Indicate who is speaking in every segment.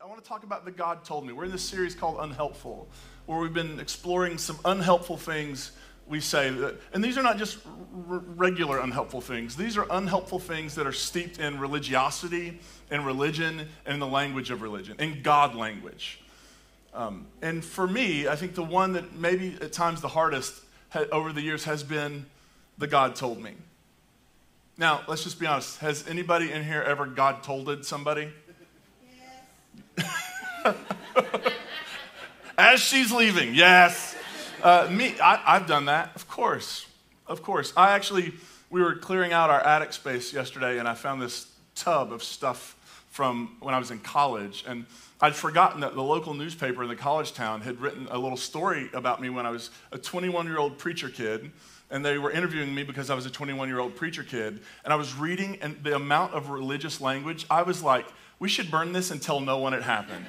Speaker 1: I want to talk about the God told me. We're in this series called Unhelpful, where we've been exploring some unhelpful things we say. That, and these are not just r- regular unhelpful things, these are unhelpful things that are steeped in religiosity and religion and the language of religion, in God language. Um, and for me, I think the one that maybe at times the hardest ha- over the years has been the God told me. Now, let's just be honest. Has anybody in here ever God tolded somebody? As she's leaving, yes. Uh, me, I, I've done that, of course. Of course. I actually, we were clearing out our attic space yesterday, and I found this tub of stuff from when I was in college. And I'd forgotten that the local newspaper in the college town had written a little story about me when I was a 21 year old preacher kid. And they were interviewing me because I was a 21 year old preacher kid. And I was reading, and the amount of religious language, I was like, we should burn this and tell no one it happened.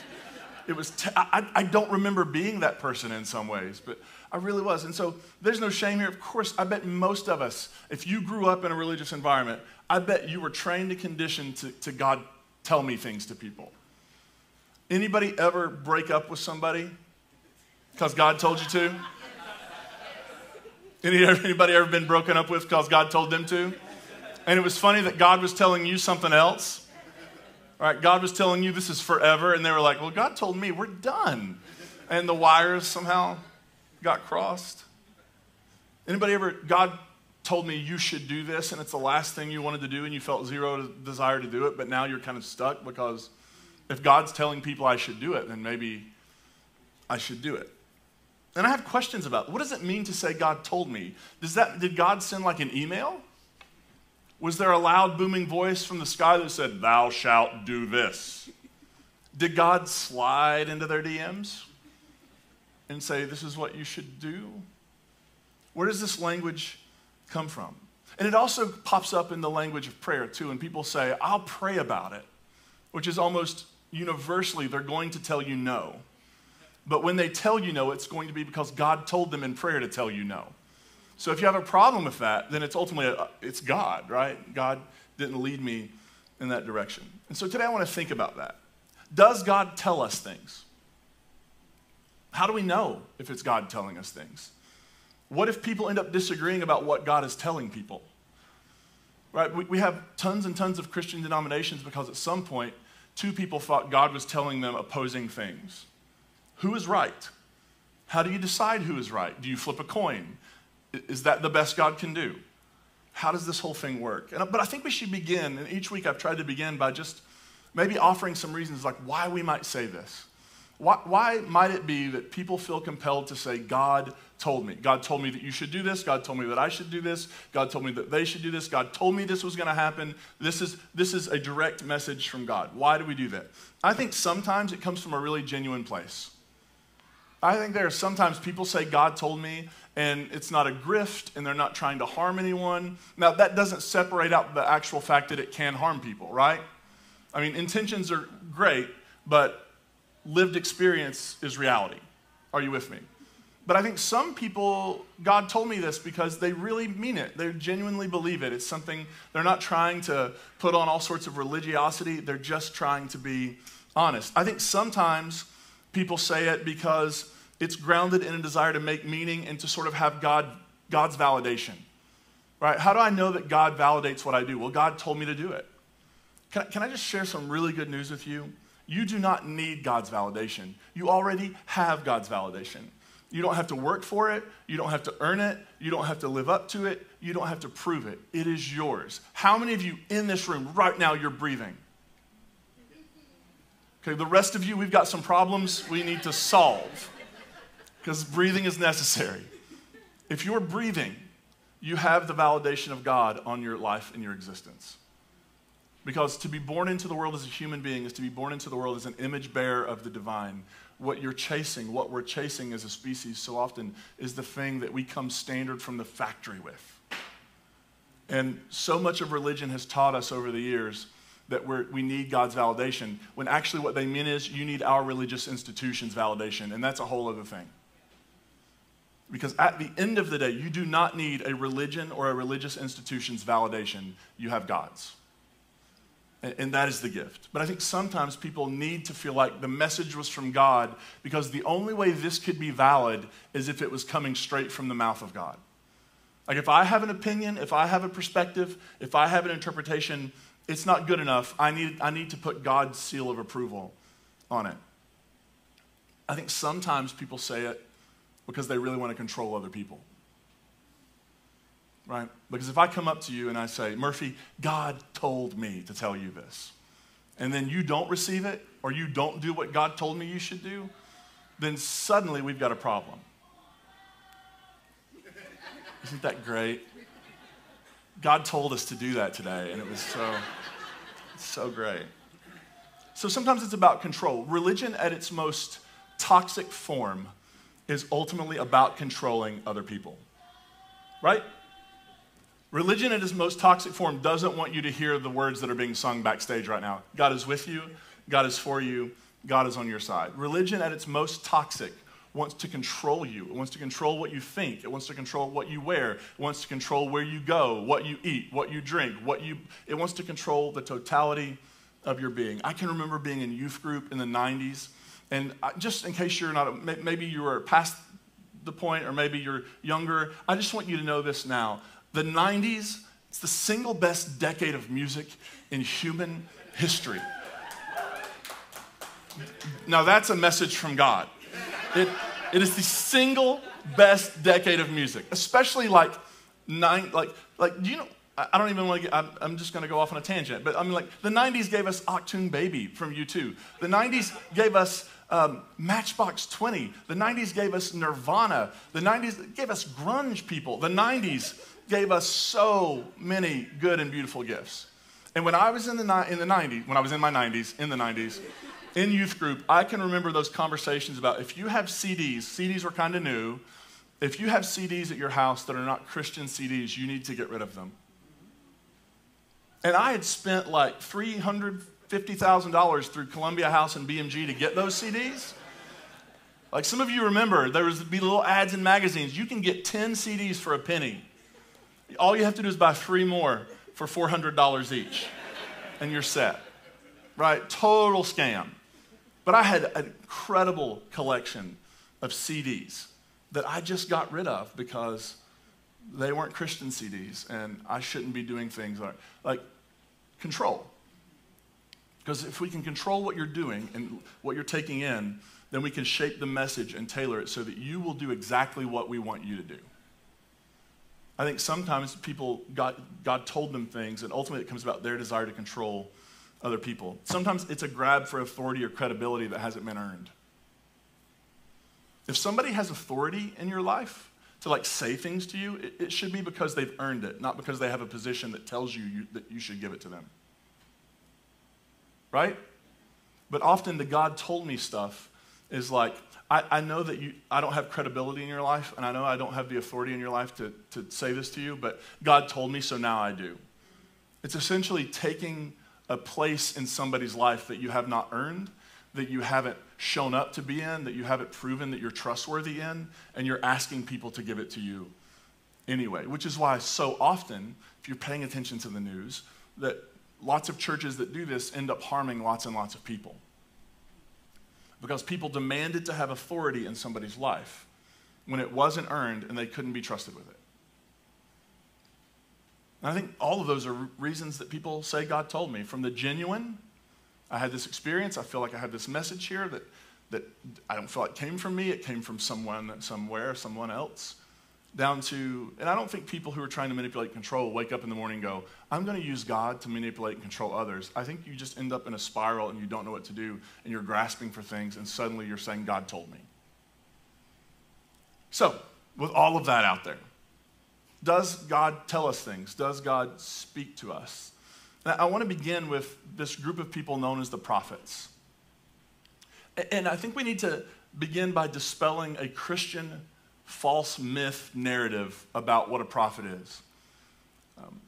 Speaker 1: It was, t- I, I don't remember being that person in some ways, but I really was. And so there's no shame here. Of course, I bet most of us, if you grew up in a religious environment, I bet you were trained and conditioned to, to God tell me things to people. Anybody ever break up with somebody because God told you to? Anybody ever been broken up with because God told them to? And it was funny that God was telling you something else. All right, God was telling you this is forever, and they were like, Well, God told me we're done. And the wires somehow got crossed. Anybody ever, God told me you should do this, and it's the last thing you wanted to do, and you felt zero desire to do it, but now you're kind of stuck because if God's telling people I should do it, then maybe I should do it. And I have questions about what does it mean to say God told me? Does that, did God send like an email? Was there a loud booming voice from the sky that said, Thou shalt do this? Did God slide into their DMs and say, This is what you should do? Where does this language come from? And it also pops up in the language of prayer too. And people say, I'll pray about it, which is almost universally, they're going to tell you no. But when they tell you no, it's going to be because God told them in prayer to tell you no. So if you have a problem with that, then it's ultimately a, it's God, right? God didn't lead me in that direction. And so today I want to think about that. Does God tell us things? How do we know if it's God telling us things? What if people end up disagreeing about what God is telling people? Right? We, we have tons and tons of Christian denominations because at some point, two people thought God was telling them opposing things. Who is right? How do you decide who is right? Do you flip a coin? Is that the best God can do? How does this whole thing work? And, but I think we should begin, and each week I've tried to begin by just maybe offering some reasons like why we might say this. Why, why might it be that people feel compelled to say, God told me? God told me that you should do this. God told me that I should do this. God told me that they should do this. God told me this was going to happen. This is, this is a direct message from God. Why do we do that? I think sometimes it comes from a really genuine place. I think there are sometimes people say, God told me, and it's not a grift, and they're not trying to harm anyone. Now, that doesn't separate out the actual fact that it can harm people, right? I mean, intentions are great, but lived experience is reality. Are you with me? But I think some people, God told me this because they really mean it. They genuinely believe it. It's something, they're not trying to put on all sorts of religiosity, they're just trying to be honest. I think sometimes people say it because it's grounded in a desire to make meaning and to sort of have God, God's validation. Right? How do I know that God validates what I do? Well, God told me to do it. Can, can I just share some really good news with you? You do not need God's validation. You already have God's validation. You don't have to work for it. You don't have to earn it. You don't have to live up to it. You don't have to prove it. It is yours. How many of you in this room right now you're breathing? Okay, the rest of you, we've got some problems we need to solve because breathing is necessary. If you're breathing, you have the validation of God on your life and your existence. Because to be born into the world as a human being is to be born into the world as an image bearer of the divine. What you're chasing, what we're chasing as a species so often, is the thing that we come standard from the factory with. And so much of religion has taught us over the years that we we need God's validation, when actually what they mean is you need our religious institutions' validation, and that's a whole other thing. Because at the end of the day, you do not need a religion or a religious institution's validation, you have God's. And that is the gift. But I think sometimes people need to feel like the message was from God because the only way this could be valid is if it was coming straight from the mouth of God. Like if I have an opinion, if I have a perspective, if I have an interpretation, it's not good enough. I need, I need to put God's seal of approval on it. I think sometimes people say it because they really want to control other people right? Because if I come up to you and I say, Murphy, God told me to tell you this, and then you don't receive it or you don't do what God told me you should do, then suddenly we've got a problem. Isn't that great? God told us to do that today, and it was so, so great. So sometimes it's about control. Religion, at its most toxic form, is ultimately about controlling other people, right? Religion in its most toxic form doesn't want you to hear the words that are being sung backstage right now. God is with you, God is for you, God is on your side. Religion at its most toxic wants to control you. It wants to control what you think. It wants to control what you wear. It wants to control where you go, what you eat, what you drink, what you it wants to control the totality of your being. I can remember being in youth group in the 90s and just in case you're not maybe you are past the point or maybe you're younger, I just want you to know this now. The 90s, it's the single best decade of music in human history. Now, that's a message from God. It, it is the single best decade of music, especially like nine, like, like, you know? I don't even want to get, I'm, I'm just going to go off on a tangent, but I mean, like, the 90s gave us Achtung Baby from U2. The 90s gave us um, Matchbox 20. The 90s gave us Nirvana. The 90s gave us grunge people. The 90s gave us so many good and beautiful gifts. And when I was in the, in the 90s, when I was in my 90s, in the 90s, in youth group, I can remember those conversations about if you have CDs, CDs were kind of new. If you have CDs at your house that are not Christian CDs, you need to get rid of them. And I had spent like $350,000 through Columbia House and BMG to get those CDs. Like some of you remember, there was be little ads in magazines. You can get 10 CDs for a penny. All you have to do is buy three more for $400 each, and you're set. Right? Total scam. But I had an incredible collection of CDs that I just got rid of because they weren't Christian CDs, and I shouldn't be doing things like, like control. Because if we can control what you're doing and what you're taking in, then we can shape the message and tailor it so that you will do exactly what we want you to do. I think sometimes people, God, God told them things, and ultimately it comes about their desire to control other people. Sometimes it's a grab for authority or credibility that hasn't been earned. If somebody has authority in your life to like say things to you, it, it should be because they've earned it, not because they have a position that tells you, you that you should give it to them. Right? But often the God told me stuff is like, I, I know that you, I don't have credibility in your life, and I know I don't have the authority in your life to, to say this to you, but God told me, so now I do. It's essentially taking a place in somebody's life that you have not earned, that you haven't shown up to be in, that you haven't proven that you're trustworthy in, and you're asking people to give it to you anyway. Which is why so often, if you're paying attention to the news, that lots of churches that do this end up harming lots and lots of people because people demanded to have authority in somebody's life when it wasn't earned and they couldn't be trusted with it. And I think all of those are reasons that people say God told me. From the genuine, I had this experience, I feel like I had this message here that, that I don't feel like came from me, it came from someone, somewhere, someone else down to, and I don't think people who are trying to manipulate control wake up in the morning and go, I'm going to use God to manipulate and control others. I think you just end up in a spiral and you don't know what to do and you're grasping for things and suddenly you're saying, God told me. So, with all of that out there, does God tell us things? Does God speak to us? Now, I want to begin with this group of people known as the prophets. And I think we need to begin by dispelling a Christian false myth narrative about what a prophet is. Um,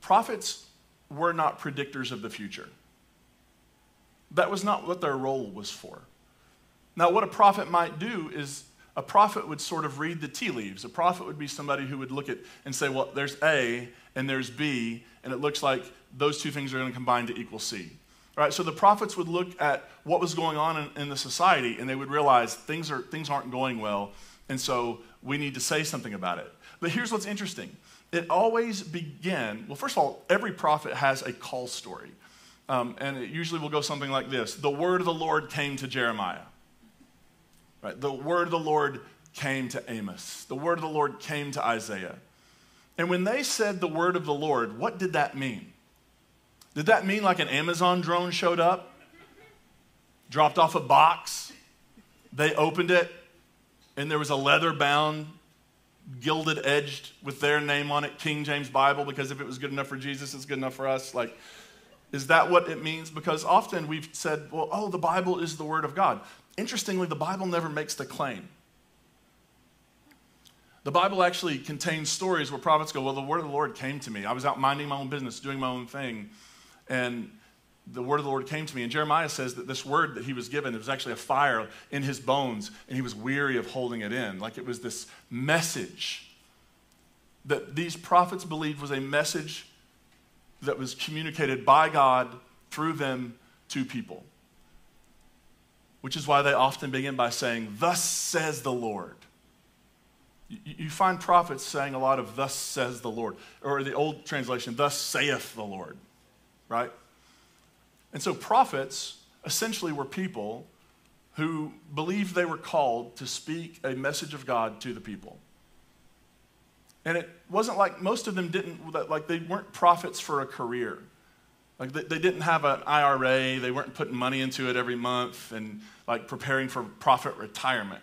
Speaker 1: prophets were not predictors of the future. That was not what their role was for. Now, what a prophet might do is a prophet would sort of read the tea leaves. A prophet would be somebody who would look at and say, well, there's A, and there's B, and it looks like those two things are going to combine to equal C. All right, so the prophets would look at what was going on in, in the society and they would realize things, are, things aren't going well, and so we need to say something about it. But here's what's interesting it always began, well, first of all, every prophet has a call story. Um, and it usually will go something like this The word of the Lord came to Jeremiah. Right? The word of the Lord came to Amos. The word of the Lord came to Isaiah. And when they said the word of the Lord, what did that mean? Did that mean like an Amazon drone showed up, dropped off a box, they opened it, and there was a leather bound, gilded edged with their name on it, King James Bible, because if it was good enough for Jesus, it's good enough for us? Like, is that what it means? Because often we've said, well, oh, the Bible is the Word of God. Interestingly, the Bible never makes the claim. The Bible actually contains stories where prophets go, Well, the word of the Lord came to me. I was out minding my own business, doing my own thing, and the word of the Lord came to me. And Jeremiah says that this word that he was given, it was actually a fire in his bones, and he was weary of holding it in. Like it was this message that these prophets believed was a message that was communicated by God through them to people. Which is why they often begin by saying, Thus says the Lord. You find prophets saying a lot of, Thus says the Lord, or the old translation, Thus saith the Lord, right? And so prophets essentially were people who believed they were called to speak a message of God to the people. And it wasn't like most of them didn't, like they weren't prophets for a career. Like they, they didn't have an IRA, they weren't putting money into it every month and like preparing for prophet retirement.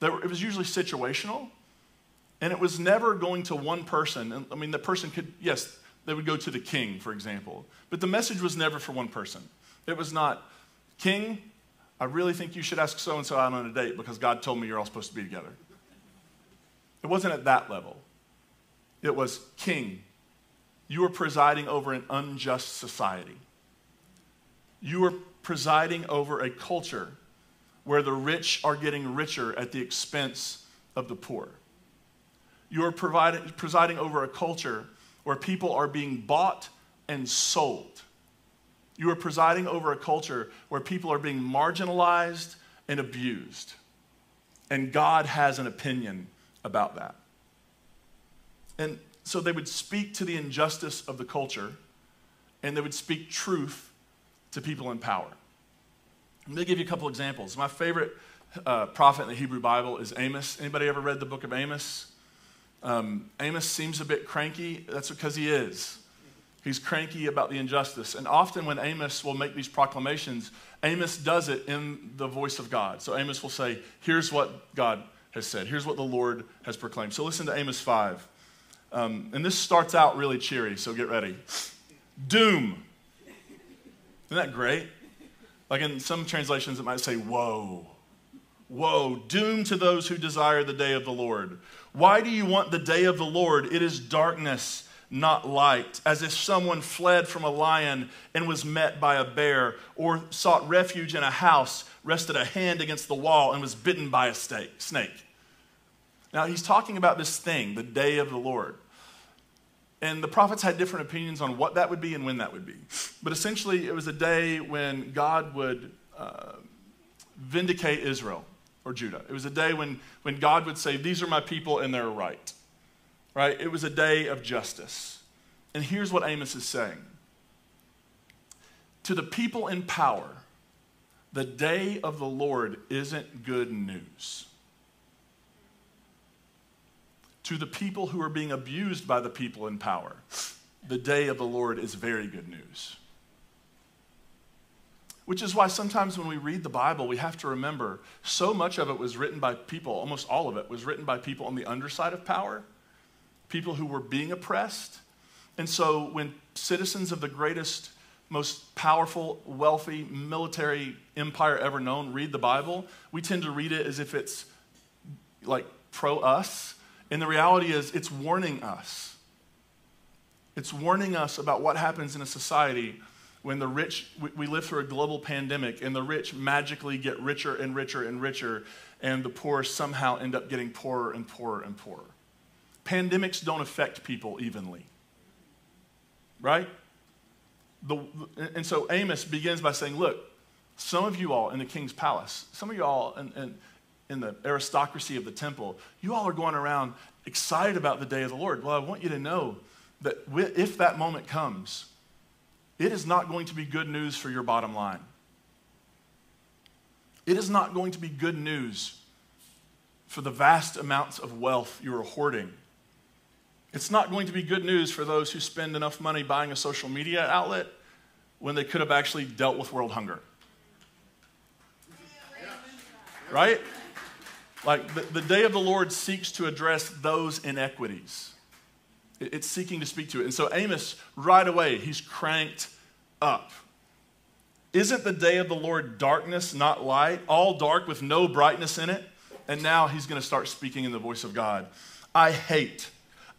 Speaker 1: Were, it was usually situational, and it was never going to one person. I mean, the person could, yes, they would go to the king, for example, but the message was never for one person. It was not, King, I really think you should ask so and so out on a date because God told me you're all supposed to be together. It wasn't at that level. It was, King, you are presiding over an unjust society. You are presiding over a culture where the rich are getting richer at the expense of the poor. You are presiding over a culture where people are being bought and sold. You are presiding over a culture where people are being marginalized and abused. And God has an opinion about that. And so they would speak to the injustice of the culture and they would speak truth to people in power. Let me give you a couple examples. My favorite uh, prophet in the Hebrew Bible is Amos. Anybody ever read the book of Amos? Um, Amos seems a bit cranky. That's because he is. He's cranky about the injustice. And often when Amos will make these proclamations, Amos does it in the voice of God. So Amos will say, Here's what God has said. Here's what the Lord has proclaimed. So listen to Amos 5. Um, and this starts out really cheery, so get ready. Doom. Isn't that great? Like in some translations, it might say, Woe. Woe, doom to those who desire the day of the Lord. Why do you want the day of the Lord? It is darkness, not light, as if someone fled from a lion and was met by a bear, or sought refuge in a house, rested a hand against the wall, and was bitten by a snake. Now, he's talking about this thing, the day of the Lord. And the prophets had different opinions on what that would be and when that would be. But essentially, it was a day when God would uh, vindicate Israel or Judah. It was a day when, when God would say, These are my people and they're right. Right? It was a day of justice. And here's what Amos is saying To the people in power, the day of the Lord isn't good news. To the people who are being abused by the people in power, the day of the Lord is very good news. Which is why sometimes when we read the Bible, we have to remember so much of it was written by people, almost all of it was written by people on the underside of power, people who were being oppressed. And so when citizens of the greatest, most powerful, wealthy military empire ever known read the Bible, we tend to read it as if it's like pro us. And the reality is, it's warning us. It's warning us about what happens in a society when the rich, we live through a global pandemic and the rich magically get richer and richer and richer, and the poor somehow end up getting poorer and poorer and poorer. Pandemics don't affect people evenly. right? The, and so Amos begins by saying, Look, some of you all in the king's palace, some of you all in, in, in the aristocracy of the temple, you all are going around excited about the day of the Lord. Well, I want you to know that if that moment comes, it is not going to be good news for your bottom line. It is not going to be good news for the vast amounts of wealth you are hoarding. It's not going to be good news for those who spend enough money buying a social media outlet when they could have actually dealt with world hunger. Right? Like the, the day of the Lord seeks to address those inequities. It's seeking to speak to it. And so Amos, right away, he's cranked up. Isn't the day of the Lord darkness, not light? All dark with no brightness in it? And now he's going to start speaking in the voice of God. I hate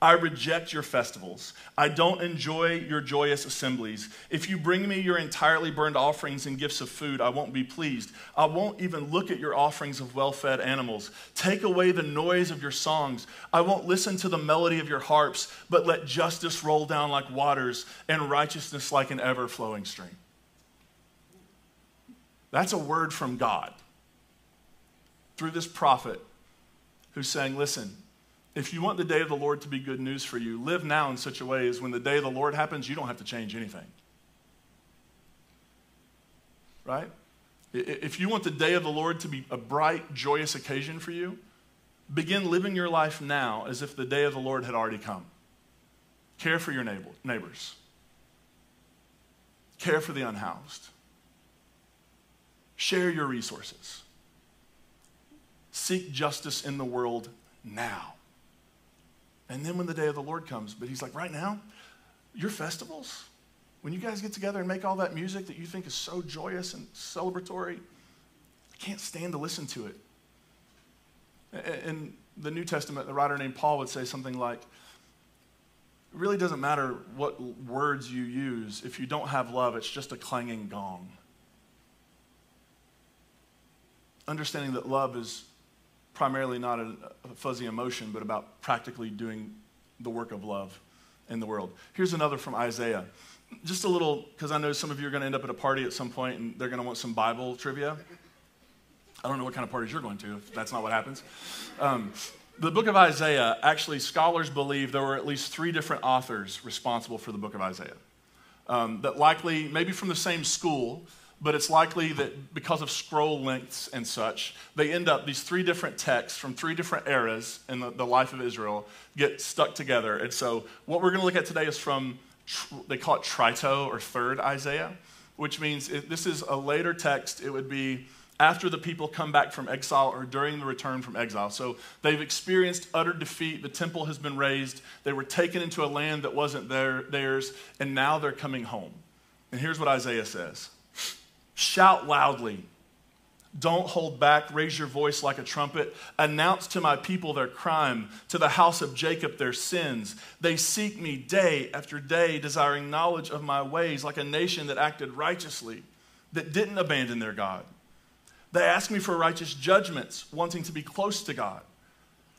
Speaker 1: I reject your festivals. I don't enjoy your joyous assemblies. If you bring me your entirely burned offerings and gifts of food, I won't be pleased. I won't even look at your offerings of well fed animals. Take away the noise of your songs. I won't listen to the melody of your harps, but let justice roll down like waters and righteousness like an ever flowing stream. That's a word from God through this prophet who's saying, Listen, if you want the day of the Lord to be good news for you, live now in such a way as when the day of the Lord happens, you don't have to change anything. Right? If you want the day of the Lord to be a bright, joyous occasion for you, begin living your life now as if the day of the Lord had already come. Care for your neighbors, care for the unhoused, share your resources, seek justice in the world now. And then when the day of the Lord comes, but he's like, right now, your festivals, when you guys get together and make all that music that you think is so joyous and celebratory, I can't stand to listen to it. In the New Testament, the writer named Paul would say something like, it really doesn't matter what words you use. If you don't have love, it's just a clanging gong. Understanding that love is primarily not a, fuzzy emotion, but about practically doing the work of love in the world. Here's another from Isaiah. Just a little, because I know some of you are going to end up at a party at some point and they're going to want some Bible trivia. I don't know what kind of parties you're going to if that's not what happens. Um, the book of Isaiah, actually, scholars believe there were at least three different authors responsible for the book of Isaiah. Um, that likely, maybe from the same school, but it's likely that because of scroll lengths and such, they end up, these three different texts from three different eras in the, the life of Israel get stuck together. And so, what we're going to look at today is from, they call it Trito or Third Isaiah, which means it, this is a later text. It would be after the people come back from exile or during the return from exile. So they've experienced utter defeat. The temple has been razed. They were taken into a land that wasn't their, theirs, and now they're coming home. And here's what Isaiah says Shout loudly. Don't hold back. Raise your voice like a trumpet. Announce to my people their crime, to the house of Jacob their sins. They seek me day after day, desiring knowledge of my ways, like a nation that acted righteously, that didn't abandon their God. They ask me for righteous judgments, wanting to be close to God.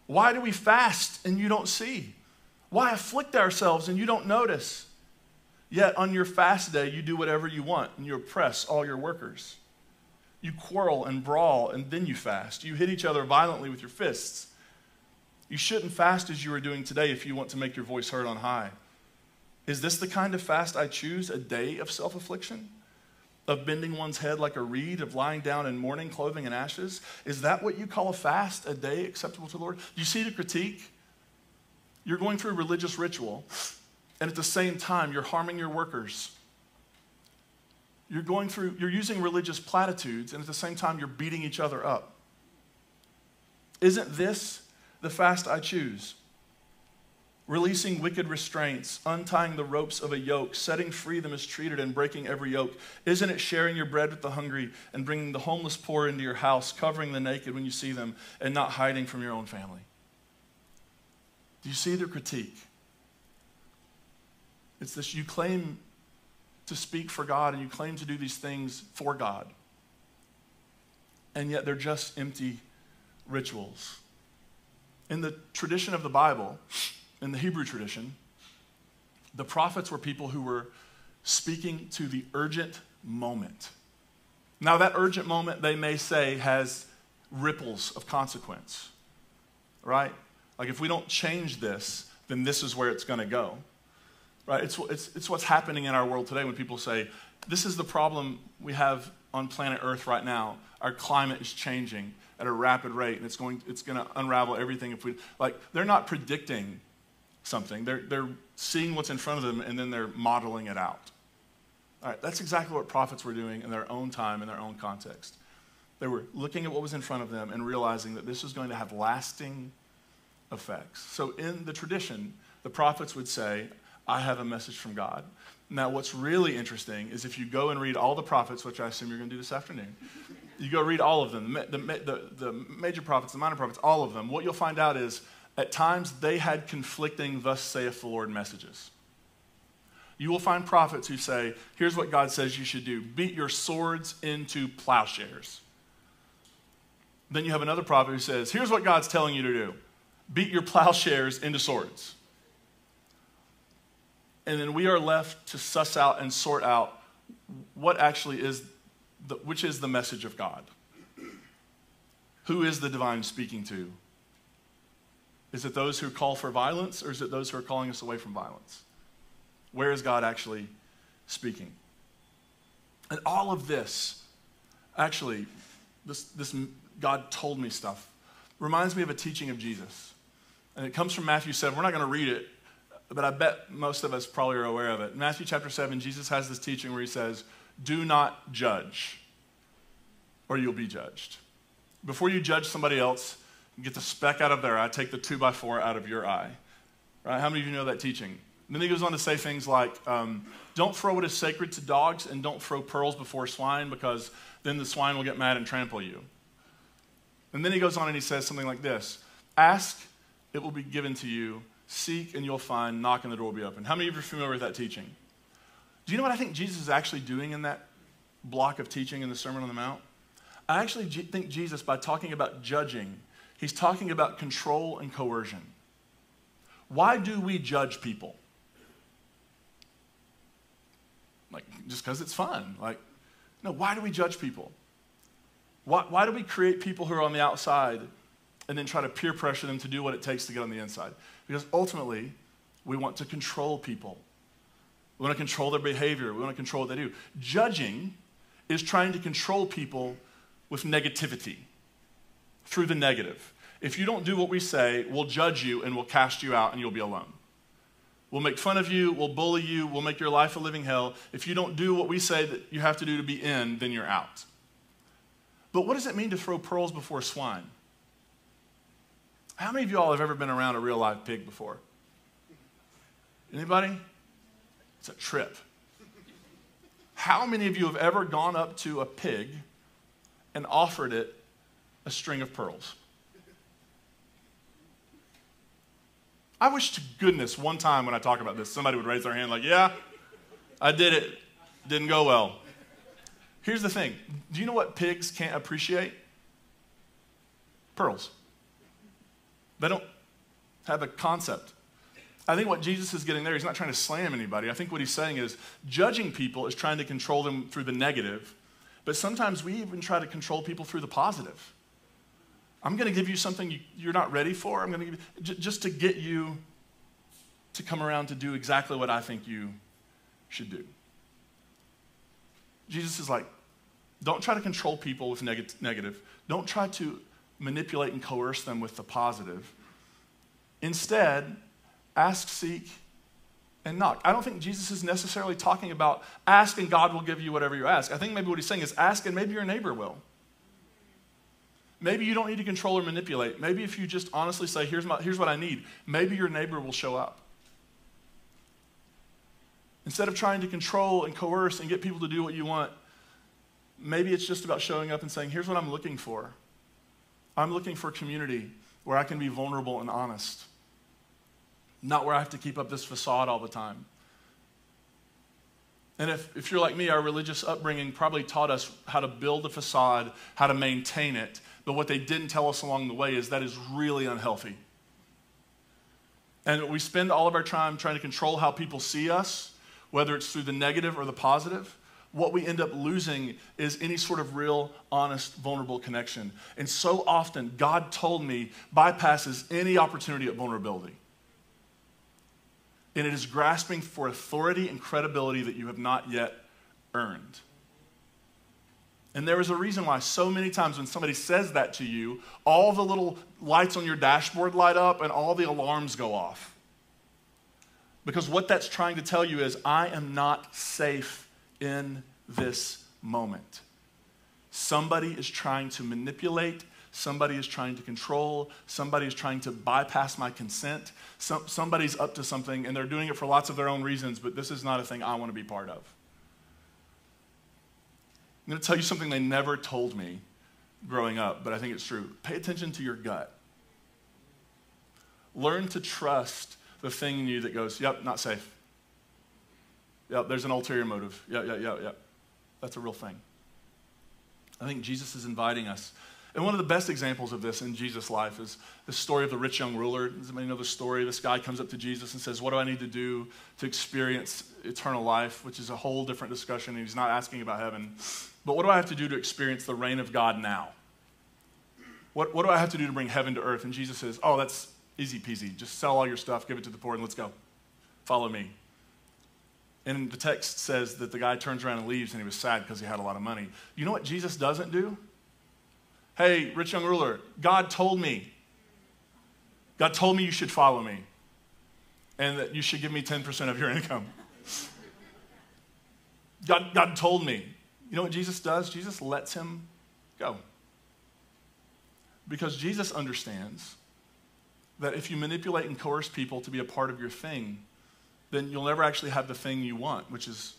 Speaker 1: Why do we fast and you don't see? Why afflict ourselves and you don't notice? Yet on your fast day, you do whatever you want and you oppress all your workers. You quarrel and brawl and then you fast. You hit each other violently with your fists. You shouldn't fast as you are doing today if you want to make your voice heard on high. Is this the kind of fast I choose? A day of self affliction? Of bending one's head like a reed, of lying down in mourning, clothing and ashes? Is that what you call a fast, a day acceptable to the Lord? Do you see the critique? You're going through religious ritual and at the same time, you're harming your workers. You're going through, you're using religious platitudes, and at the same time, you're beating each other up. Isn't this the fast I choose? Releasing wicked restraints, untying the ropes of a yoke, setting free the mistreated, and breaking every yoke. Isn't it sharing your bread with the hungry and bringing the homeless poor into your house, covering the naked when you see them, and not hiding from your own family? Do you see the critique? It's this you claim to speak for God and you claim to do these things for God. And yet they're just empty rituals. In the tradition of the Bible, in the Hebrew tradition, The prophets were people who were speaking to the urgent moment. Now, that urgent moment, they may say, has ripples of consequence, right? Like if we don't change this, then this is where it's going to go, right? It's, it's, it's what's happening in our world today when people say, this is the problem we have on planet Earth right now. Our climate is changing at a rapid rate, and it's going, it's going to unravel everything if we, like, they're not predicting something. They're, they're seeing what's in front of them, and then they're modeling it out. All right, that's exactly what prophets were doing in their own time, in their own context. They were looking at what was in front of them and realizing that this was going to have lasting effects. So, in the tradition, the prophets would say, I have a message from God. Now, what's really interesting is if you go and read all the prophets, which I assume you're going to do this afternoon, you go read all of them, the, the, the, major prophets, the minor prophets, all of them, what you'll find out is at times they had conflicting, thus saith the Lord messages. You will find prophets who say, here's what God says you should do beat your swords into plowshares. Then you have another prophet who says, here's what God's telling you to do beat your plowshares into swords. And then we are left to suss out and sort out what actually is, the, which is the message of God. Who is the divine speaking to? Is it those who call for violence or is it those who are calling us away from violence? Where is God actually speaking? And all of this, actually, this, this God told me stuff, reminds me of a teaching of Jesus. And it comes from Matthew 7. We're not going to read it, but I bet most of us probably are aware of it. In Matthew chapter 7, Jesus has this teaching where he says, Do not judge, or you'll be judged. Before you judge somebody else, get the speck out of their eye, take the two by four out of your eye. Right? How many of you know that teaching? And then he goes on to say things like, um, Don't throw what is sacred to dogs, and don't throw pearls before swine, because then the swine will get mad and trample you. And then he goes on and he says something like this Ask, it will be given to you. Seek, and you'll find. Knock, and the door will be open. How many of you are familiar with that teaching? Do you know what I think Jesus is actually doing in that block of teaching in the Sermon on the Mount? I actually think Jesus, by talking about judging, he's talking about control and coercion. Why do we judge people? Like, just because it's fun. Like, no, why do we judge people? Why, why do we create people who are on the outside and then try to peer pressure them to do what it takes to get on the inside? Because ultimately, we want to control people. We want to control their behavior. We want to control what they do. Judging is trying to control people with negativity through the negative. If you don't do what we say, we'll judge you and we'll cast you out and you'll be alone. We'll make fun of you, we'll bully you, we'll make your life a living hell. If you don't do what we say that you have to do to be in, then you're out. But what does it mean to throw pearls before swine? How many of you all have ever been around a real live pig before? Anybody? It's a trip. How many of you have ever gone up to a pig and offered it a string of pearls? I wish to goodness one time when I talk about this, somebody would raise their hand, like, yeah, I did it. Didn't go well. Here's the thing do you know what pigs can't appreciate? Pearls. They don't have a concept. I think what Jesus is getting there, he's not trying to slam anybody. I think what he's saying is judging people is trying to control them through the negative, but sometimes we even try to control people through the positive. I'm going to give you something you, are not ready for. I'm going to give you, just to get you to come around to do exactly what I think you should do. Jesus is like, don't try to control people with neg- negative. Don't try to manipulate and coerce them with the positive. Instead, ask, seek, and knock. I don't think Jesus is necessarily talking about ask and God will give you whatever you ask. I think maybe what he's saying is ask and maybe your neighbor will. Maybe you don't need to control or manipulate. Maybe if you just honestly say, here's, my, here's what I need, maybe your neighbor will show up. Instead of trying to control and coerce and get people to do what you want, maybe it's just about showing up and saying, Here's what I'm looking for. I'm looking for community where I can be vulnerable and honest, not where I have to keep up this facade all the time. And if, if you're like me, our religious upbringing probably taught us how to build a facade, how to maintain it. But what they didn't tell us along the way is that is really unhealthy. And we spend all of our time trying to control how people see us, whether it's through the negative or the positive. What we end up losing is any sort of real, honest, vulnerable connection. And so often, God told me bypasses any opportunity at vulnerability. And it is grasping for authority and credibility that you have not yet earned. And there is a reason why so many times when somebody says that to you, all the little lights on your dashboard light up and all the alarms go off. Because what that's trying to tell you is, I am not safe in this moment. Somebody is trying to manipulate, somebody is trying to control, somebody is trying to bypass my consent. Some, somebody's up to something and they're doing it for lots of their own reasons, but this is not a thing I want to be part of. I'm going to tell you something they never told me growing up, but I think it's true. Pay attention to your gut. Learn to trust the thing in you that goes, yep, not safe. Yep, there's an ulterior motive. Yeah, yeah, yeah, yep. That's a real thing. I think Jesus is inviting us. And one of the best examples of this in Jesus' life is the story of the rich young ruler. Does anybody know the story? This guy comes up to Jesus and says, What do I need to do to experience eternal life? Which is a whole different discussion. He's not asking about heaven. But what do I have to do to experience the reign of God now? What, what do I have to do to bring heaven to earth? And Jesus says, Oh, that's easy peasy. Just sell all your stuff, give it to the poor, and let's go. Follow me. And the text says that the guy turns around and leaves, and he was sad because he had a lot of money. You know what Jesus doesn't do? Hey, rich young ruler, God told me. God told me you should follow me and that you should give me 10% of your income. God, God told me. You know what Jesus does? Jesus lets him go. Because Jesus understands that if you manipulate and coerce people to be a part of your thing, then you'll never actually have the thing you want, which is,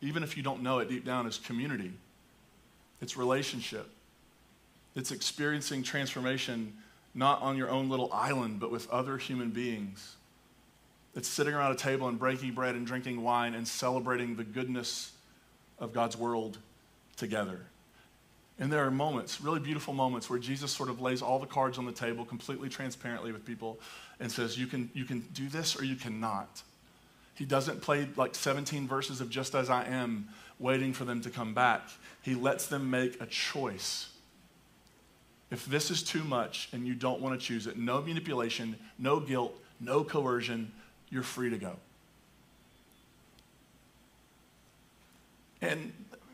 Speaker 1: even if you don't know it deep down, is community. It's relationship. It's experiencing transformation not on your own little island, but with other human beings. It's sitting around a table and breaking bread and drinking wine and celebrating the goodness of God's world together. And there are moments, really beautiful moments, where Jesus sort of lays all the cards on the table completely transparently with people and says, You can, you can do this or you cannot. He doesn't play like 17 verses of Just As I Am, waiting for them to come back. He lets them make a choice. If this is too much and you don't want to choose it, no manipulation, no guilt, no coercion, you're free to go. And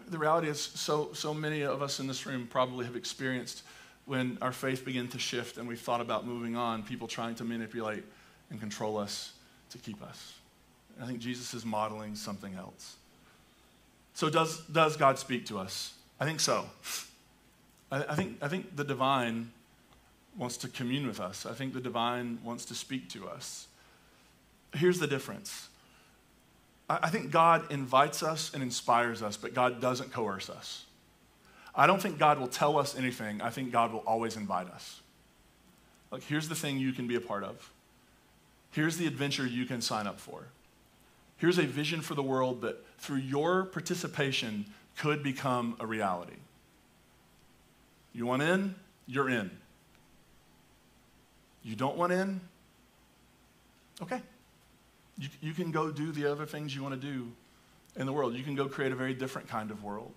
Speaker 1: the reality is, so, so many of us in this room probably have experienced when our faith began to shift and we thought about moving on, people trying to manipulate and control us to keep us. I think Jesus is modeling something else. So, does, does God speak to us? I think so. I, I, think, I think the divine wants to commune with us, I think the divine wants to speak to us. Here's the difference I think God invites us and inspires us, but God doesn't coerce us. I don't think God will tell us anything. I think God will always invite us. Like, here's the thing you can be a part of. Here's the adventure you can sign up for. Here's a vision for the world that through your participation could become a reality. You want in? You're in. You don't want in? Okay. You, you can go do the other things you want to do in the world. You can go create a very different kind of world.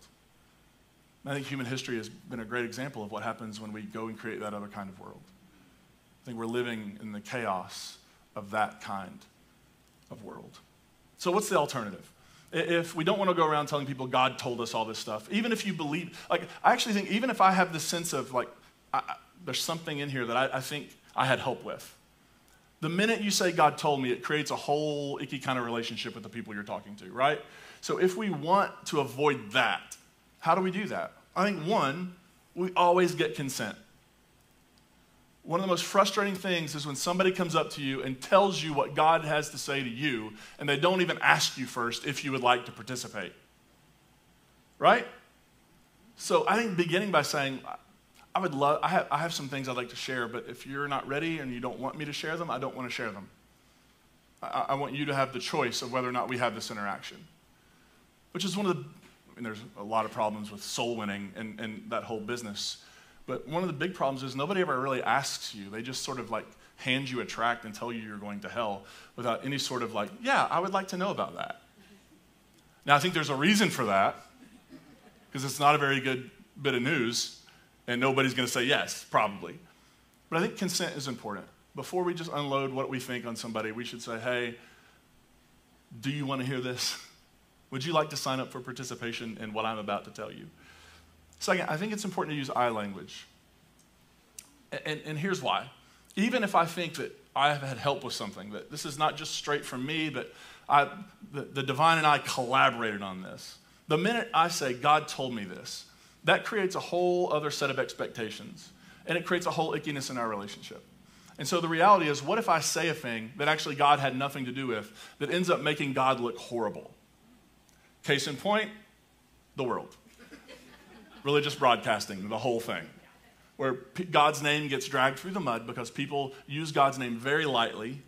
Speaker 1: I think human history has been a great example of what happens when we go and create that other kind of world. I think we're living in the chaos of that kind of world. So, what's the alternative? If we don't want to go around telling people God told us all this stuff, even if you believe, like, I actually think, even if I have this sense of, like, I, there's something in here that I, I think I had help with, the minute you say God told me, it creates a whole icky kind of relationship with the people you're talking to, right? So if we want to avoid that, how do we do that? I think one, we always get consent. One of the most frustrating things is when somebody comes up to you and tells you what God has to say to you, and they don't even ask you first if you would like to participate. Right? So I think beginning by saying, I would love, I have, I have some things I'd like to share, but if you're not ready and you don't want me to share them, I don't want to share them. I, I want you to have the choice of whether or not we have this interaction. Which is one of the, I mean, there's a lot of problems with soul winning and, and that whole business. But one of the big problems is nobody ever really asks you. They just sort of like hand you a tract and tell you you're going to hell without any sort of like, yeah, I would like to know about that. Now, I think there's a reason for that because it's not a very good bit of news and nobody's going to say yes, probably. But I think consent is important. Before we just unload what we think on somebody, we should say, hey, do you want to hear this? Would you like to sign up for participation in what I'm about to tell you? Second, I think it's important to use I language. And, and, here's why. Even if I think that I have had help with something, that this is not just straight from me, but I, the, the divine and I collaborated on this. The minute I say, God told me this, that creates a whole other set of expectations. And it creates a whole ickiness in our relationship. And so the reality is, what if I say a thing that actually God had nothing to do with that ends up making God look horrible? Case in point, the world. Religious broadcasting, the whole thing. Where God's name gets dragged through the mud because people use God's name very lightly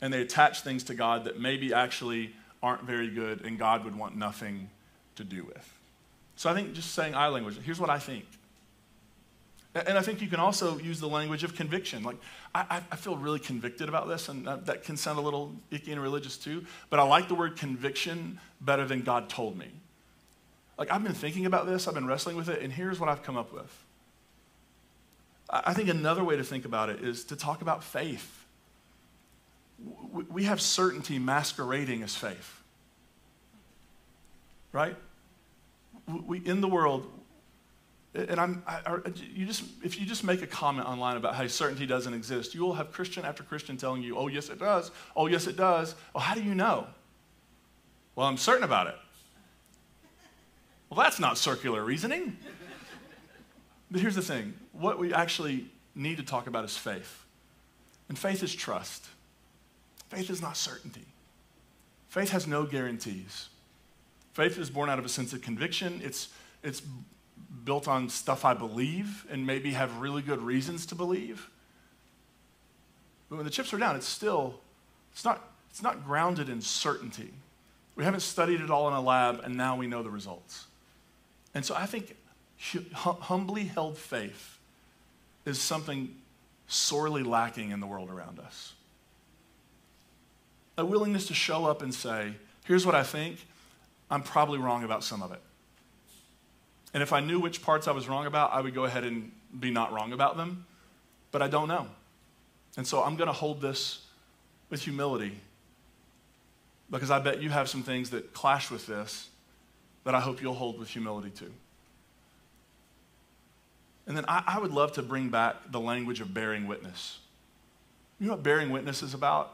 Speaker 1: and they attach things to God that maybe actually aren't very good and God would want nothing to do with. So I think just saying I language, here's what I think. And I think you can also use the language of conviction. Like, I, I feel really convicted about this, and that can sound a little icky and religious too, but I like the word conviction better than God told me. Like, I've been thinking about this, I've been wrestling with it, and here's what I've come up with. I think another way to think about it is to talk about faith. We have certainty masquerading as faith, right? We, in the world, and I'm, I, you just, if you just make a comment online about how certainty doesn't exist, you will have Christian after Christian telling you, oh, yes, it does. Oh, yes, it does. Well, how do you know? Well, I'm certain about it. Well, that's not circular reasoning. but here's the thing what we actually need to talk about is faith. And faith is trust. Faith is not certainty. Faith has no guarantees. Faith is born out of a sense of conviction. It's, it's built on stuff I believe and maybe have really good reasons to believe. But when the chips are down, it's still, it's not, it's not grounded in certainty. We haven't studied it all in a lab, and now we know the results. And so I think humbly held faith is something sorely lacking in the world around us. A willingness to show up and say, here's what I think, I'm probably wrong about some of it. And if I knew which parts I was wrong about, I would go ahead and be not wrong about them. But I don't know. And so I'm going to hold this with humility because I bet you have some things that clash with this that I hope you'll hold with humility too. And then I, I, would love to bring back the language of bearing witness. You know what bearing witness is about?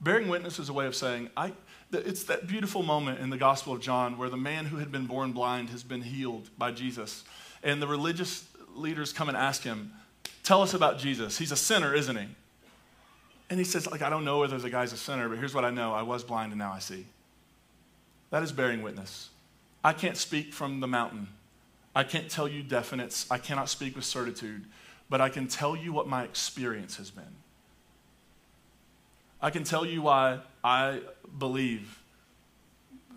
Speaker 1: Bearing witness is a way of saying, I, it's that beautiful moment in the Gospel of John where the man who had been born blind has been healed by Jesus. And the religious leaders come and ask him, Tell us about Jesus. He's a sinner, isn't he? And he says, like, I don't know whether the guy's a sinner, but here's what I know. I was blind and now I see. That is bearing witness. I can't speak from the mountain. I can't tell you definites. I cannot speak with certitude, but I can tell you what my experience has been. I can tell you why I believe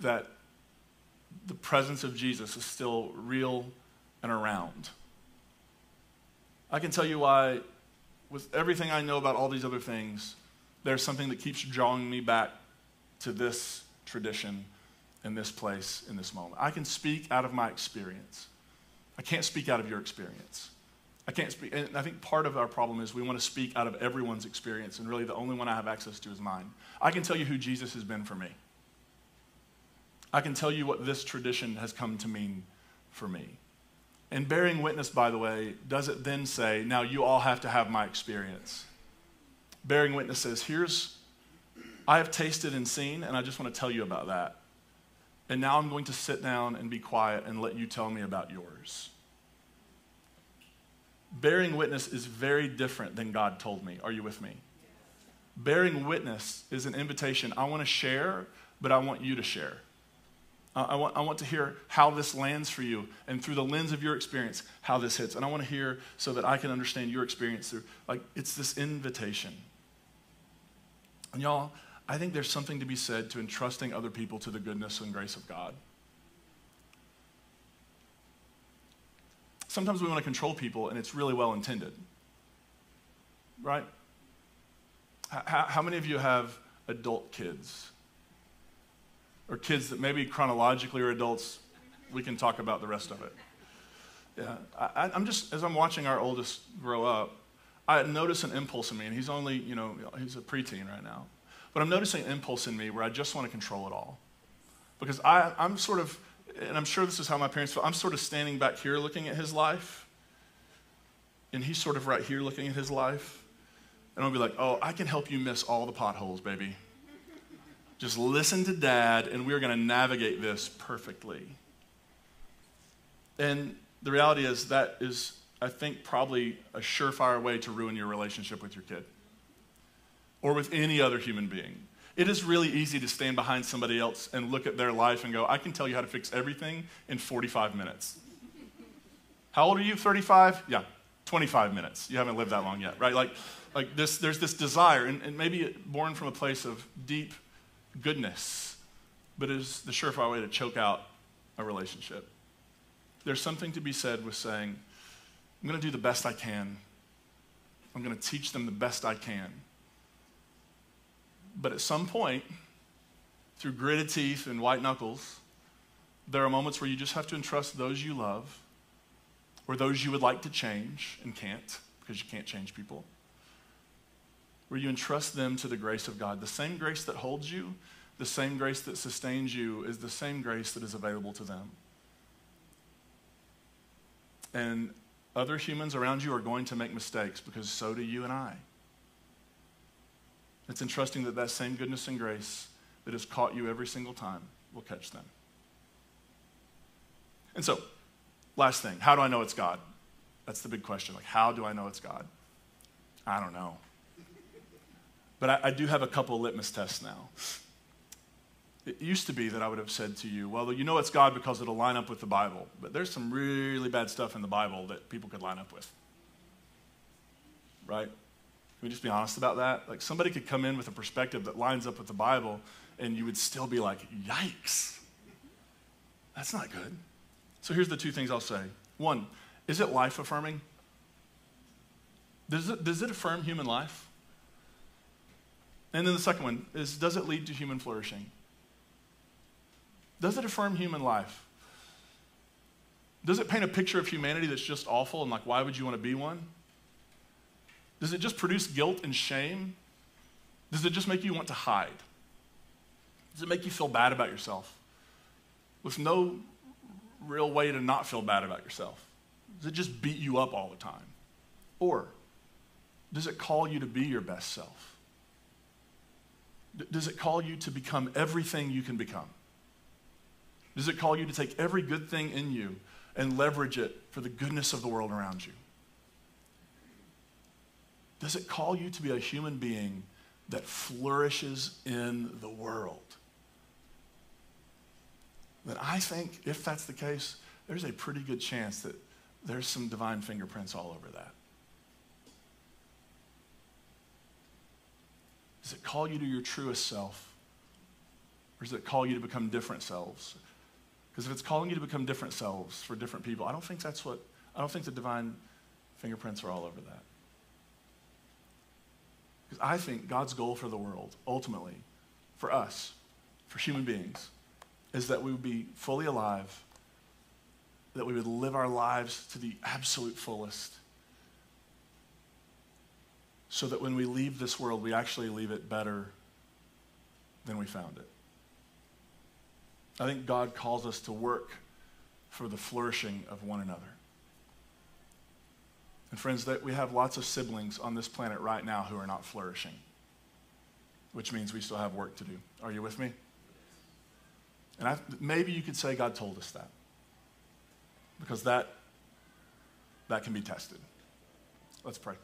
Speaker 1: that the presence of Jesus is still real and around. I can tell you why, with everything I know about all these other things, there's something that keeps drawing me back to this tradition in this place in this moment. I can speak out of my experience. I can't speak out of your experience. I can't speak. And I think part of our problem is we want to speak out of everyone's experience, and really the only one I have access to is mine. I can tell you who Jesus has been for me. I can tell you what this tradition has come to mean for me. And bearing witness, by the way, does it then say, now you all have to have my experience? Bearing witness says, here's, I have tasted and seen, and I just want to tell you about that. And now I'm going to sit down and be quiet and let you tell me about yours bearing witness is very different than God told me. Are you with me? Bearing witness is an invitation. I want to share, but I want you to share. I, want, I want to hear how this lands for you and through the lens of your experience, how this hits. And I want to hear so that I can understand your experience through, like, it's this invitation. And y'all, I think there's something to be said to entrusting other people to the goodness and grace of God. Sometimes we want to control people, and it's really well intended. Right? How, how many of you have adult kids? Or kids that maybe chronologically are adults? We can talk about the rest of it. Yeah, I, I'm just, as I'm watching our oldest grow up, I notice an impulse in me, and he's only, you know, he's a preteen right now. But I'm noticing an impulse in me where I just want to control it all. Because I, I'm sort of, and I'm sure this is how my parents feel, I'm sort of standing back here looking at his life, and he's sort of right here looking at his life. And I'll be like, oh, I can help you miss all the potholes, baby. Just listen to dad, and we're going to navigate this perfectly. And the reality is, that is, I think, probably a surefire way to ruin your relationship with your kid or with any other human being. It is really easy to stand behind somebody else and look at their life and go, I can tell you how to fix everything in 45 minutes. How old are you? 35? Yeah, 25 minutes. You haven't lived that long yet, right? Like, like this, there's this desire, and, and maybe born from a place of deep goodness, but is the surefire way to choke out a relationship. There's something to be said with saying, I'm going to do the best I can. I'm going to teach them the best I can. But at some point, through gritted teeth and white knuckles, there are moments where you just have to entrust those you love or those you would like to change and can't because you can't change people. Where you entrust them to the grace of God. The same grace that holds you, the same grace that sustains you, is the same grace that is available to them. And other humans around you are going to make mistakes because so do you and I. It's entrusting that that same goodness and grace that has caught you every single time will catch them. And so, last thing, how do I know it's God? That's the big question. Like, how do I know it's God? I don't know. But I, I do have a couple litmus tests now. It used to be that I would have said to you, well, you know it's God because it'll line up with the Bible. But there's some really bad stuff in the Bible that people could line up with. Right? Can we just be honest about that? Like somebody could come in with a perspective that lines up with the Bible, and you would still be like, yikes. That's not good. So here's the two things I'll say. One, is it life affirming? Does it, does it affirm human life? And then the second one is does it lead to human flourishing? Does it affirm human life? Does it paint a picture of humanity that's just awful and like, why would you want to be one? Does it just produce guilt and shame? Does it just make you want to hide? Does it make you feel bad about yourself? With no real way to not feel bad about yourself? Does it just beat you up all the time? Or does it call you to be your best self? Does it call you to become everything you can become? Does it call you to take every good thing in you and leverage it for the goodness of the world around you? Does it call you to be a human being that flourishes in the world? Then I think if that's the case, there's a pretty good chance that there's some divine fingerprints all over that. Does it call you to your truest self? Or does it call you to become different selves? Because if it's calling you to become different selves for different people, I don't think that's what, I don't think the divine fingerprints are all over that. Because I think God's goal for the world, ultimately, for us, for human beings, is that we would be fully alive, that we would live our lives to the absolute fullest, so that when we leave this world, we actually leave it better than we found it. I think God calls us to work for the flourishing of one another. And friends, that we have lots of siblings on this planet right now who are not flourishing, which means we still have work to do. Are you with me? And I, maybe you could say God told us that, because that that can be tested. Let's pray.